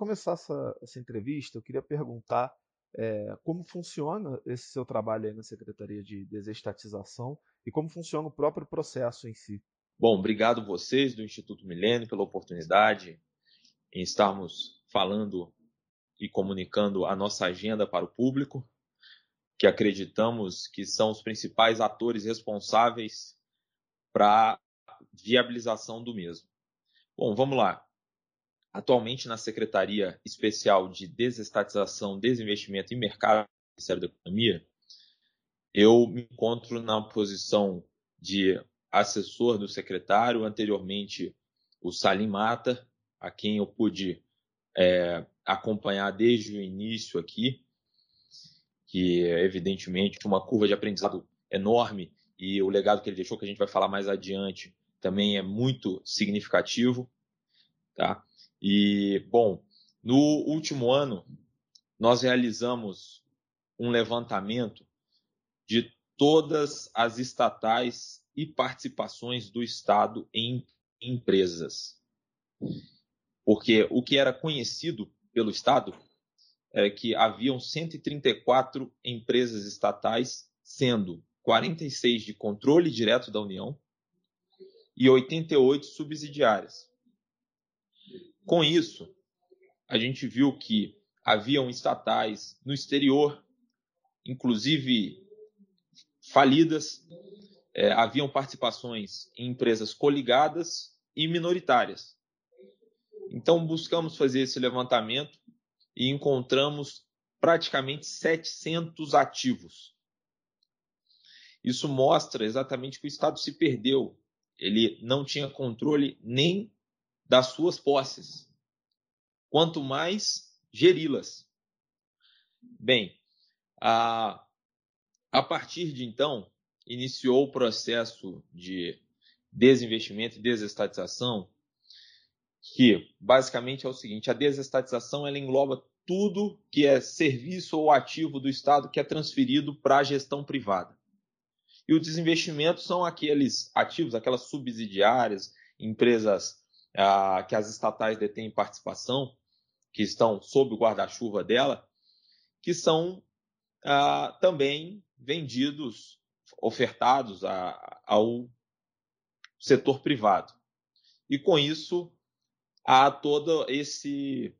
começar essa, essa, entrevista, eu queria perguntar é, como funciona esse seu trabalho aí na Secretaria de Desestatização e como funciona o próprio processo em si. Bom, obrigado vocês do Instituto Milênio pela oportunidade em estarmos falando e comunicando a nossa agenda para o público, que acreditamos que são os principais atores responsáveis para a viabilização do mesmo. Bom, vamos lá. Atualmente na Secretaria Especial de Desestatização, Desinvestimento e Mercado do Ministério da Economia, eu me encontro na posição de assessor do secretário, anteriormente o Salim Mata, a quem eu pude é, acompanhar desde o início aqui, que é evidentemente uma curva de aprendizado enorme e o legado que ele deixou, que a gente vai falar mais adiante, também é muito significativo. Tá? E, bom, no último ano, nós realizamos um levantamento de todas as estatais e participações do Estado em empresas. Porque o que era conhecido pelo Estado é que haviam 134 empresas estatais, sendo 46 de controle direto da União e 88 subsidiárias. Com isso, a gente viu que haviam estatais no exterior, inclusive falidas, é, haviam participações em empresas coligadas e minoritárias. Então, buscamos fazer esse levantamento e encontramos praticamente 700 ativos. Isso mostra exatamente que o Estado se perdeu. Ele não tinha controle nem das suas posses, quanto mais geri-las. Bem, a, a partir de então, iniciou o processo de desinvestimento e desestatização, que basicamente é o seguinte: a desestatização ela engloba tudo que é serviço ou ativo do Estado que é transferido para a gestão privada. E o desinvestimento são aqueles ativos, aquelas subsidiárias, empresas que as estatais detêm participação, que estão sob o guarda-chuva dela, que são também vendidos, ofertados a, ao setor privado. E com isso há todo esse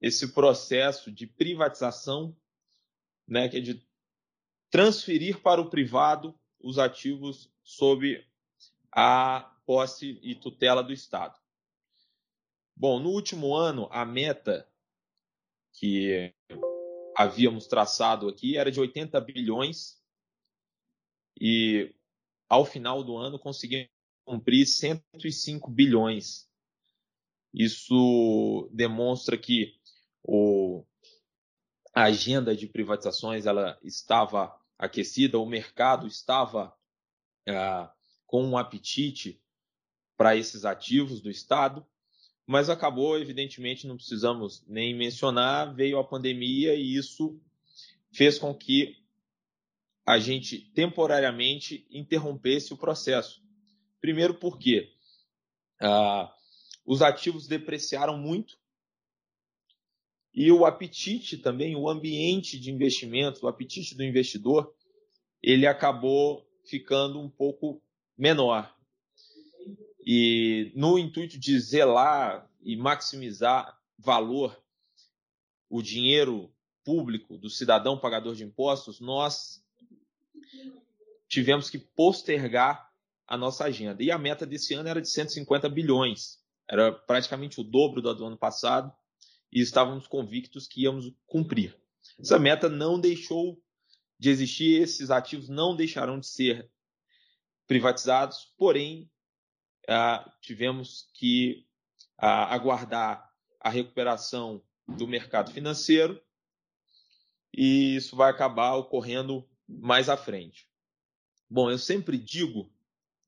esse processo de privatização, né, que é de transferir para o privado os ativos sob a posse e tutela do Estado. Bom, no último ano, a meta que havíamos traçado aqui era de 80 bilhões e ao final do ano conseguimos cumprir 105 bilhões. Isso demonstra que o, a agenda de privatizações ela estava aquecida, o mercado estava ah, com um apetite para esses ativos do Estado, mas acabou, evidentemente, não precisamos nem mencionar, veio a pandemia e isso fez com que a gente temporariamente interrompesse o processo. Primeiro porque ah, os ativos depreciaram muito e o apetite também, o ambiente de investimentos, o apetite do investidor, ele acabou ficando um pouco menor. E no intuito de zelar e maximizar valor, o dinheiro público do cidadão pagador de impostos, nós tivemos que postergar a nossa agenda. E a meta desse ano era de 150 bilhões. Era praticamente o dobro do ano passado e estávamos convictos que íamos cumprir. Essa meta não deixou de existir, esses ativos não deixarão de ser privatizados, porém, ah, tivemos que ah, aguardar a recuperação do mercado financeiro e isso vai acabar ocorrendo mais à frente. Bom, eu sempre digo,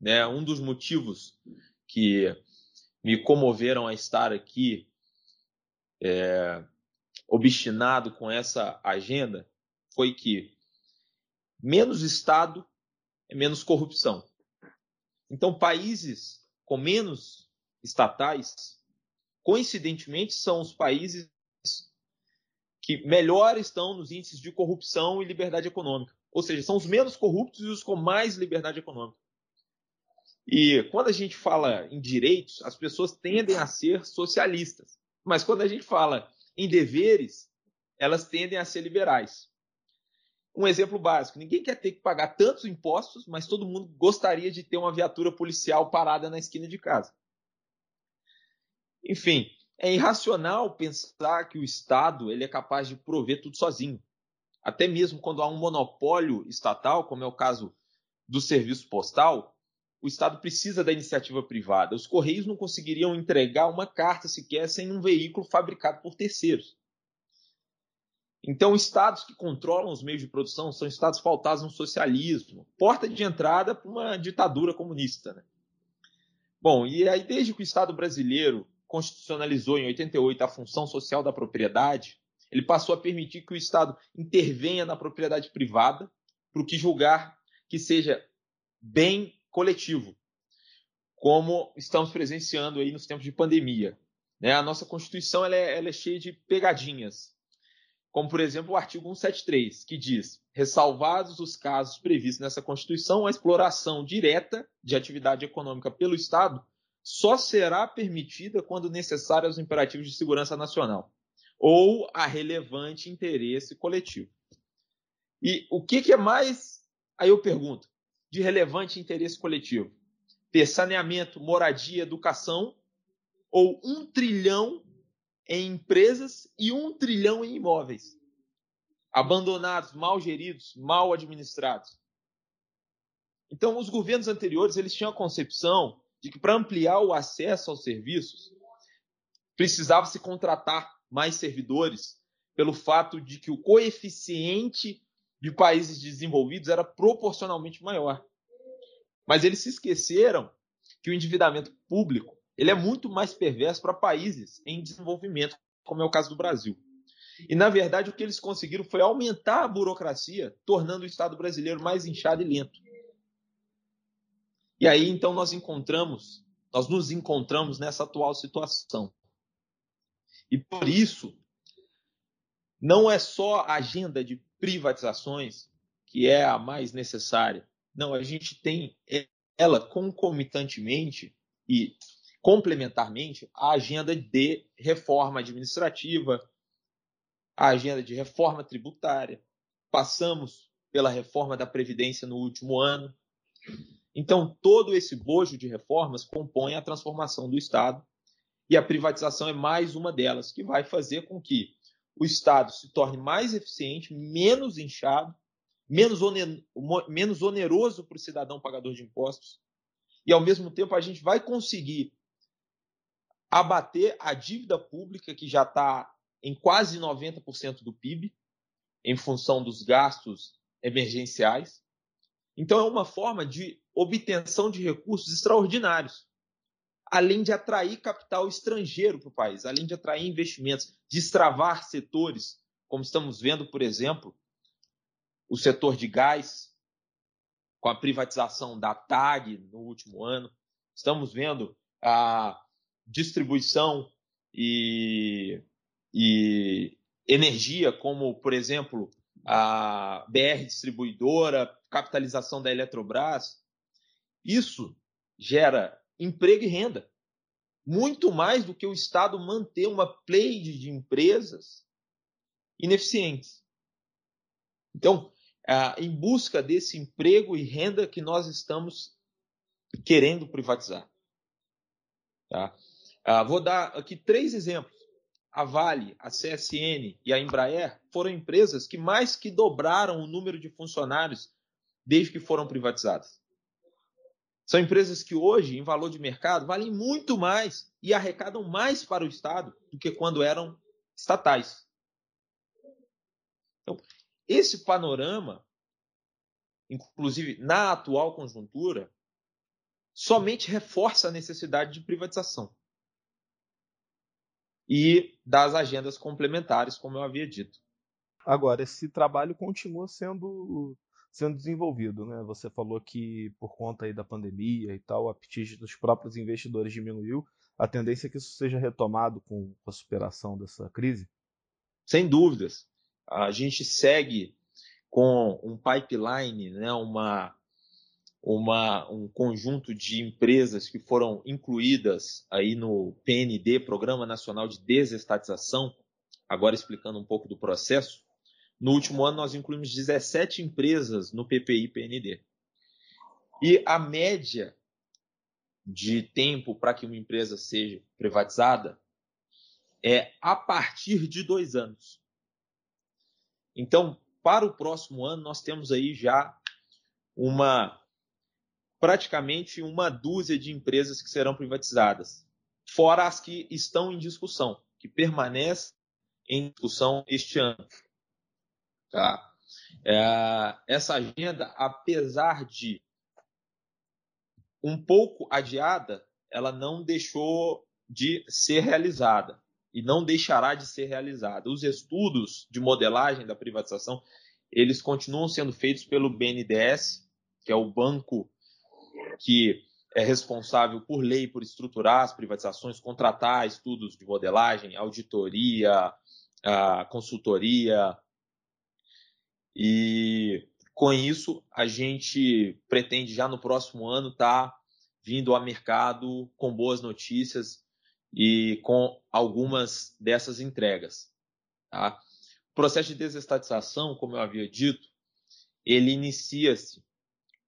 né, um dos motivos que me comoveram a estar aqui é, obstinado com essa agenda foi que menos Estado é menos corrupção. Então, países com menos estatais, coincidentemente, são os países que melhor estão nos índices de corrupção e liberdade econômica. Ou seja, são os menos corruptos e os com mais liberdade econômica. E quando a gente fala em direitos, as pessoas tendem a ser socialistas. Mas quando a gente fala em deveres, elas tendem a ser liberais. Um exemplo básico: ninguém quer ter que pagar tantos impostos, mas todo mundo gostaria de ter uma viatura policial parada na esquina de casa. Enfim, é irracional pensar que o Estado ele é capaz de prover tudo sozinho. Até mesmo quando há um monopólio estatal, como é o caso do serviço postal, o Estado precisa da iniciativa privada. Os Correios não conseguiriam entregar uma carta sequer sem um veículo fabricado por terceiros. Então, estados que controlam os meios de produção são estados faltados no socialismo, porta de entrada para uma ditadura comunista. Né? Bom, e aí, desde que o Estado brasileiro constitucionalizou em 88 a função social da propriedade, ele passou a permitir que o Estado intervenha na propriedade privada para o que julgar que seja bem coletivo, como estamos presenciando aí nos tempos de pandemia. Né? A nossa Constituição ela é, ela é cheia de pegadinhas como por exemplo o artigo 173, que diz: ressalvados os casos previstos nessa Constituição, a exploração direta de atividade econômica pelo Estado só será permitida quando necessária aos imperativos de segurança nacional ou a relevante interesse coletivo. E o que, que é mais, aí eu pergunto, de relevante interesse coletivo? Ter saneamento, moradia, educação ou um trilhão em empresas e um trilhão em imóveis. Abandonados, mal geridos, mal administrados. Então, os governos anteriores eles tinham a concepção de que para ampliar o acesso aos serviços precisava se contratar mais servidores, pelo fato de que o coeficiente de países desenvolvidos era proporcionalmente maior. Mas eles se esqueceram que o endividamento público ele é muito mais perverso para países em desenvolvimento, como é o caso do Brasil. E, na verdade, o que eles conseguiram foi aumentar a burocracia, tornando o Estado brasileiro mais inchado e lento. E aí, então, nós encontramos, nós nos encontramos nessa atual situação. E por isso, não é só a agenda de privatizações que é a mais necessária. Não, a gente tem ela concomitantemente e complementarmente, a agenda de reforma administrativa, a agenda de reforma tributária. Passamos pela reforma da Previdência no último ano. Então, todo esse bojo de reformas compõe a transformação do Estado e a privatização é mais uma delas, que vai fazer com que o Estado se torne mais eficiente, menos inchado, menos, menos oneroso para o cidadão pagador de impostos, e ao mesmo tempo a gente vai conseguir abater a dívida pública, que já está em quase 90% do PIB, em função dos gastos emergenciais. Então, é uma forma de obtenção de recursos extraordinários, além de atrair capital estrangeiro para o país, além de atrair investimentos, destravar setores, como estamos vendo, por exemplo, o setor de gás, com a privatização da TAG no último ano. Estamos vendo a distribuição e, e energia, como, por exemplo, a BR Distribuidora, capitalização da Eletrobras, isso gera emprego e renda. Muito mais do que o Estado manter uma pleide de empresas ineficientes. Então, em busca desse emprego e renda que nós estamos querendo privatizar. Tá? Ah, vou dar aqui três exemplos. A Vale, a CSN e a Embraer foram empresas que mais que dobraram o número de funcionários desde que foram privatizadas. São empresas que hoje, em valor de mercado, valem muito mais e arrecadam mais para o Estado do que quando eram estatais. Então, esse panorama, inclusive na atual conjuntura, somente reforça a necessidade de privatização e das agendas complementares, como eu havia dito. Agora, esse trabalho continua sendo, sendo desenvolvido. Né? Você falou que, por conta aí da pandemia e tal, o apetite dos próprios investidores diminuiu. A tendência é que isso seja retomado com a superação dessa crise? sem dúvidas. A gente segue com um pipeline, né, uma, uma, um conjunto de empresas que foram incluídas aí no PND, Programa Nacional de Desestatização, agora explicando um pouco do processo. No último ano, nós incluímos 17 empresas no PPI PND. E a média de tempo para que uma empresa seja privatizada é a partir de dois anos. Então, para o próximo ano, nós temos aí já uma praticamente uma dúzia de empresas que serão privatizadas, fora as que estão em discussão, que permanecem em discussão este ano. Tá? É, essa agenda, apesar de um pouco adiada, ela não deixou de ser realizada e não deixará de ser realizada. Os estudos de modelagem da privatização, eles continuam sendo feitos pelo BNDES, que é o banco que é responsável por lei por estruturar as privatizações, contratar estudos de modelagem, auditoria, consultoria. E com isso, a gente pretende já no próximo ano estar tá vindo ao mercado com boas notícias e com algumas dessas entregas. Tá? O processo de desestatização, como eu havia dito, ele inicia-se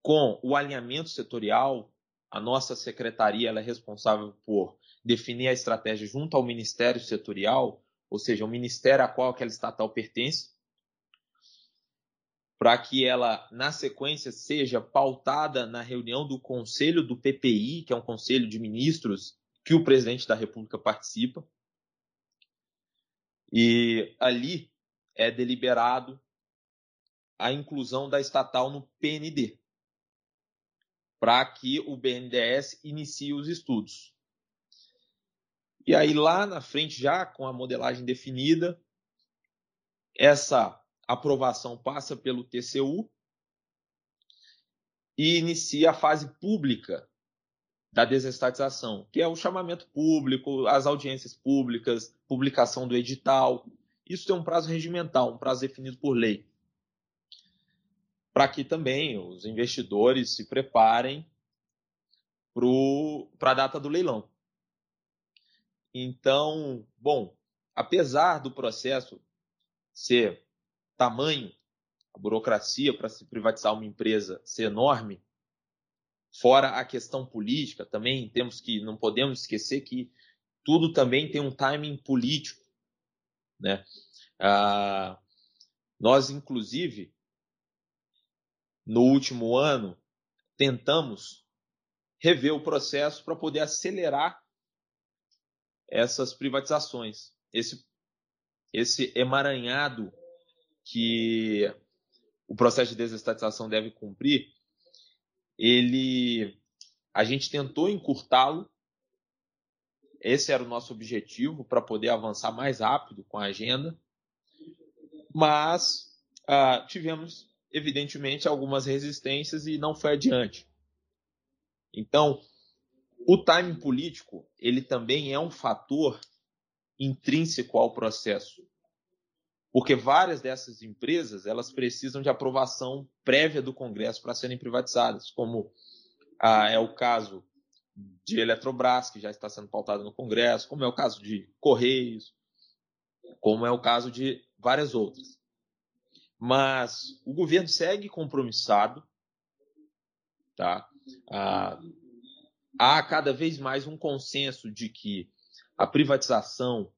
com o alinhamento setorial. A nossa secretaria é responsável por definir a estratégia junto ao Ministério Setorial, ou seja, o ministério a qual aquela estatal pertence, para que ela, na sequência, seja pautada na reunião do Conselho do PPI, que é um conselho de ministros que o presidente da República participa. E ali é deliberado a inclusão da estatal no PND, para que o BNDES inicie os estudos. E aí, lá na frente, já com a modelagem definida, essa aprovação passa pelo TCU e inicia a fase pública da desestatização, que é o chamamento público, as audiências públicas, publicação do edital. Isso tem um prazo regimental, um prazo definido por lei. Para que também os investidores se preparem para a data do leilão. Então, bom, apesar do processo ser tamanho, a burocracia para se privatizar uma empresa ser enorme, fora a questão política, também temos que não podemos esquecer que tudo também tem um timing político, né? Ah, nós, inclusive, no último ano, tentamos rever o processo para poder acelerar essas privatizações. Esse, esse emaranhado que o processo de desestatização deve cumprir, ele a gente tentou encurtá-lo. Esse era o nosso objetivo para poder avançar mais rápido com a agenda, mas ah, tivemos evidentemente algumas resistências e não foi adiante. Então, o time político ele também é um fator intrínseco ao processo. Porque várias dessas empresas elas precisam de aprovação prévia do Congresso para serem privatizadas, como ah, é o caso de Eletrobras, que já está sendo pautada no Congresso, como é o caso de Correios, como é o caso de várias outras. Mas o governo segue compromissado, tá? Ah, há cada vez mais um consenso de que a privatização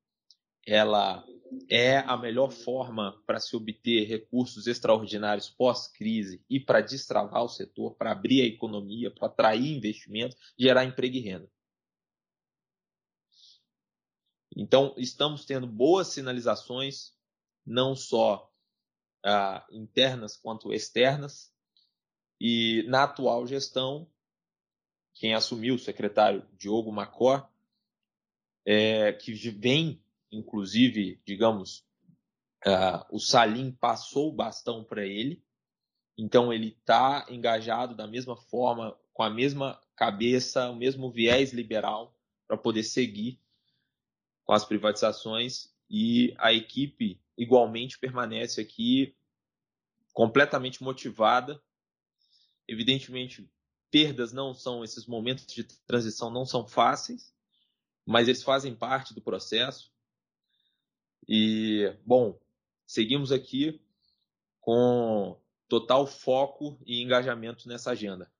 ela é a melhor forma para se obter recursos extraordinários pós-crise e para destravar o setor, para abrir a economia, para atrair investimento, gerar emprego e renda. Então, estamos tendo boas sinalizações, não só ah, internas quanto externas, e na atual gestão, quem assumiu, o secretário Diogo Macor, é, que vem inclusive, digamos, uh, o Salim passou o bastão para ele, então ele está engajado da mesma forma, com a mesma cabeça, o mesmo viés liberal para poder seguir com as privatizações e a equipe igualmente permanece aqui completamente motivada. Evidentemente, perdas não são, esses momentos de transição não são fáceis, mas eles fazem parte do processo. E, bom, seguimos aqui com total foco e engajamento nessa agenda.